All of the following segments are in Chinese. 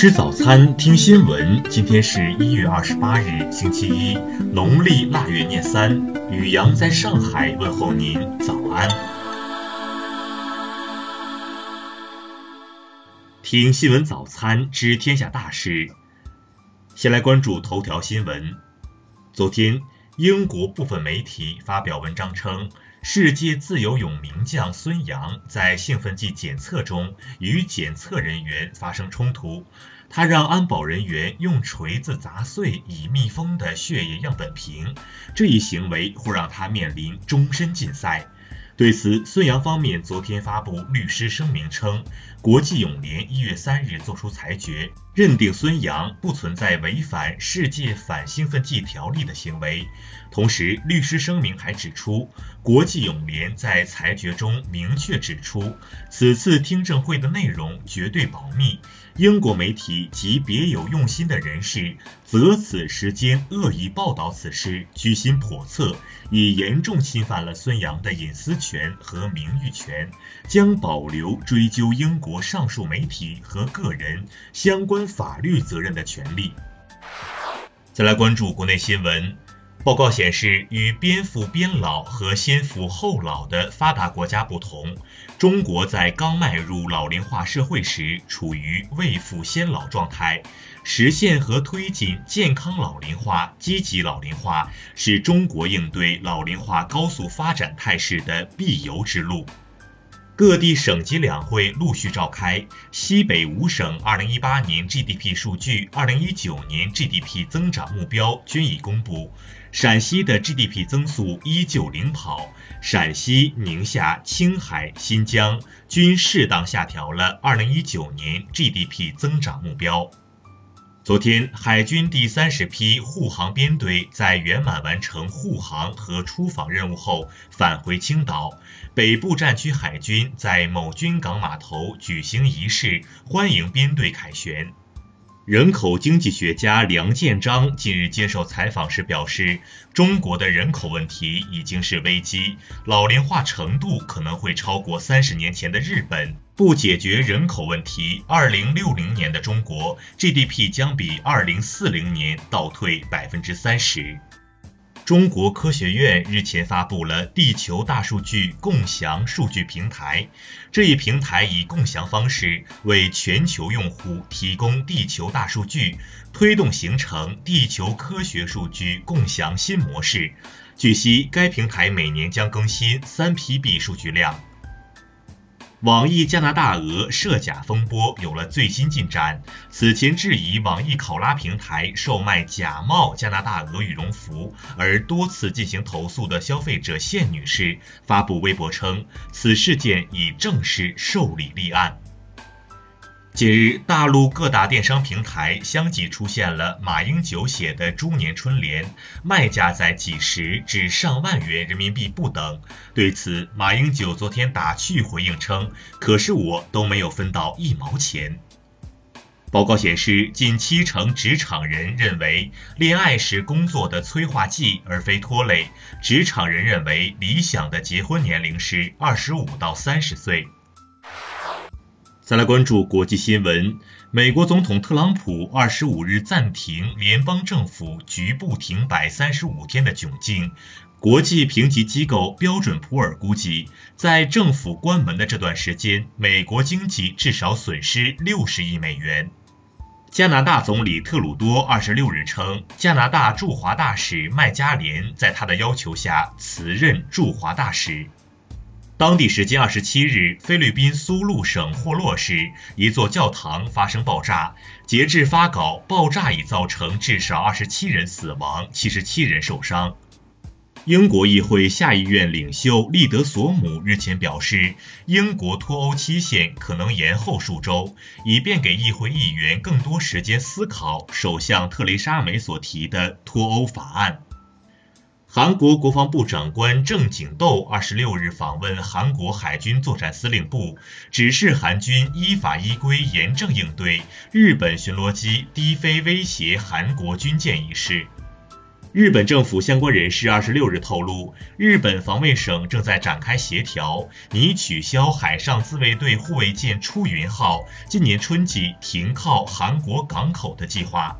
吃早餐，听新闻。今天是一月二十八日，星期一，农历腊月廿三。雨阳在上海问候您，早安。听新闻早餐，知天下大事。先来关注头条新闻。昨天，英国部分媒体发表文章称。世界自由泳名将孙杨在兴奋剂检测中与检测人员发生冲突，他让安保人员用锤子砸碎已密封的血液样本瓶，这一行为会让他面临终身禁赛。对此，孙杨方面昨天发布律师声明称，国际泳联一月三日作出裁决，认定孙杨不存在违反世界反兴奋剂条例的行为。同时，律师声明还指出，国际泳联在裁决中明确指出，此次听证会的内容绝对保密。英国媒体及别有用心的人士择此时间恶意报道此事，居心叵测，已严重侵犯了孙杨的隐私权和名誉权，将保留追究英国上述媒体和个人相关法律责任的权利。再来关注国内新闻。报告显示，与边富边老和先富后老的发达国家不同，中国在刚迈入老龄化社会时，处于未富先老状态。实现和推进健康老龄化、积极老龄化，是中国应对老龄化高速发展态势的必由之路。各地省级两会陆续召开，西北五省2018年 GDP 数据、2019年 GDP 增长目标均已公布。陕西的 GDP 增速依旧领跑，陕西、宁夏、青海、新疆均适当下调了2019年 GDP 增长目标。昨天，海军第三十批护航编队在圆满完成护航和出访任务后返回青岛。北部战区海军在某军港码头举行仪式，欢迎编队凯旋。人口经济学家梁建章近日接受采访时表示，中国的人口问题已经是危机，老龄化程度可能会超过三十年前的日本。不解决人口问题，二零六零年的中国 GDP 将比二零四零年倒退百分之三十。中国科学院日前发布了地球大数据共享数据平台。这一平台以共享方式为全球用户提供地球大数据，推动形成地球科学数据共享新模式。据悉，该平台每年将更新三 PB 数据量。网易加拿大鹅涉假风波有了最新进展。此前质疑网易考拉平台售卖假冒加拿大鹅羽绒服而多次进行投诉的消费者谢女士发布微博称，此事件已正式受理立案。近日，大陆各大电商平台相继出现了马英九写的猪年春联，卖价在几十至上万元人民币不等。对此，马英九昨天打趣回应称：“可是我都没有分到一毛钱。”报告显示，近七成职场人认为恋爱是工作的催化剂而非拖累。职场人认为理想的结婚年龄是二十五到三十岁。再来关注国际新闻，美国总统特朗普二十五日暂停联邦政府局部停摆三十五天的窘境。国际评级机构标准普尔估计，在政府关门的这段时间，美国经济至少损失六十亿美元。加拿大总理特鲁多二十六日称，加拿大驻华大使麦加连在他的要求下辞任驻华大使。当地时间二十七日，菲律宾苏禄省霍洛市一座教堂发生爆炸。截至发稿，爆炸已造成至少二十七人死亡，七十七人受伤。英国议会下议院领袖利德索姆日前表示，英国脱欧期限可能延后数周，以便给议会议员更多时间思考首相特蕾莎梅所提的脱欧法案。韩国国防部长官郑景斗二十六日访问韩国海军作战司令部，指示韩军依法依规严正应对日本巡逻机低飞威胁韩国军舰一事。日本政府相关人士二十六日透露，日本防卫省正在展开协调，拟取消海上自卫队护卫舰“出云号”今年春季停靠韩国港口的计划。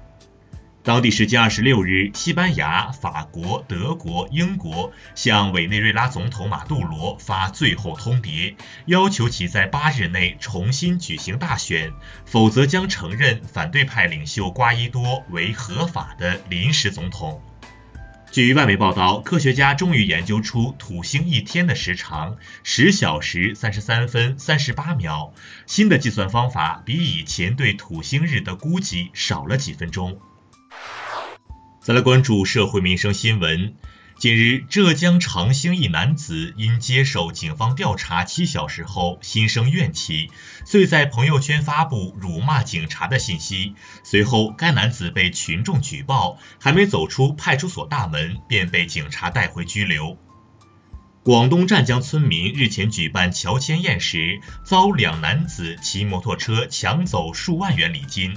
当地时间二十六日，西班牙、法国、德国、英国向委内瑞拉总统马杜罗发最后通牒，要求其在八日内重新举行大选，否则将承认反对派领袖瓜伊多为合法的临时总统。据外媒报道，科学家终于研究出土星一天的时长十小时三十三分三十八秒，新的计算方法比以前对土星日的估计少了几分钟。再来关注社会民生新闻。近日，浙江长兴一男子因接受警方调查七小时后心生怨气，遂在朋友圈发布辱骂警察的信息。随后，该男子被群众举报，还没走出派出所大门，便被警察带回拘留。广东湛江村民日前举办乔迁宴时，遭两男子骑摩托车抢走数万元礼金。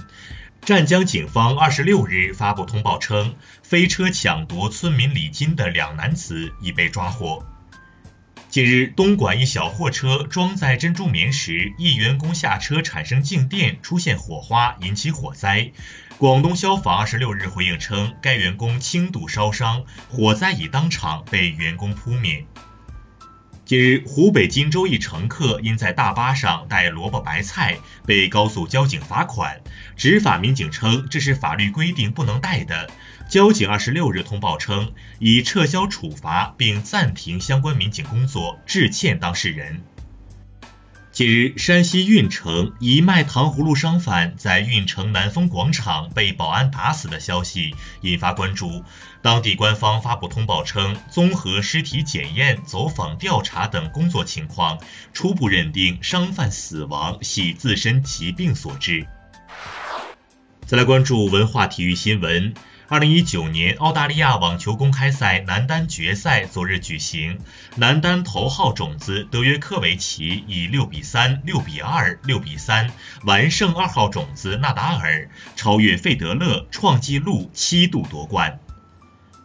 湛江警方二十六日发布通报称，飞车抢夺村民礼金的两男子已被抓获。近日，东莞一小货车装载珍珠棉时，一员工下车产生静电，出现火花，引起火灾。广东消防二十六日回应称，该员工轻度烧伤，火灾已当场被员工扑灭。近日，湖北荆州一乘客因在大巴上带萝卜白菜，被高速交警罚款。执法民警称，这是法律规定不能带的。交警二十六日通报称，已撤销处罚，并暂停相关民警工作，致歉当事人。近日，山西运城一卖糖葫芦商贩在运城南丰广场被保安打死的消息引发关注。当地官方发布通报称，综合尸体检验、走访调查等工作情况，初步认定商贩死亡系自身疾病所致。再来关注文化体育新闻。二零一九年澳大利亚网球公开赛男单决赛昨日举行，男单头号种子德约科维奇以六比三、六比二、六比三完胜二号种子纳达尔，超越费德勒，创纪录七度夺冠。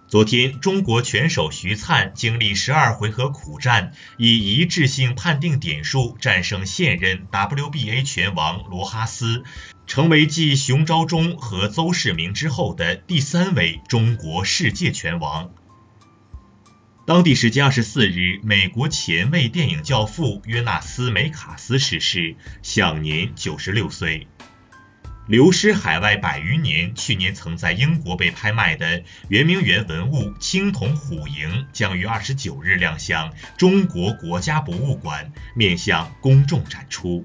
昨天，中国拳手徐灿经历十二回合苦战，以一致性判定点数战胜现任 WBA 拳王罗哈斯，成为继熊昭忠和邹市明之后的第三位中国世界拳王。当地时间二十四日，美国前卫电影教父约纳斯·梅卡斯逝世，享年九十六岁。流失海外百余年，去年曾在英国被拍卖的圆明园文物青铜虎营将于二十九日亮相中国国家博物馆，面向公众展出。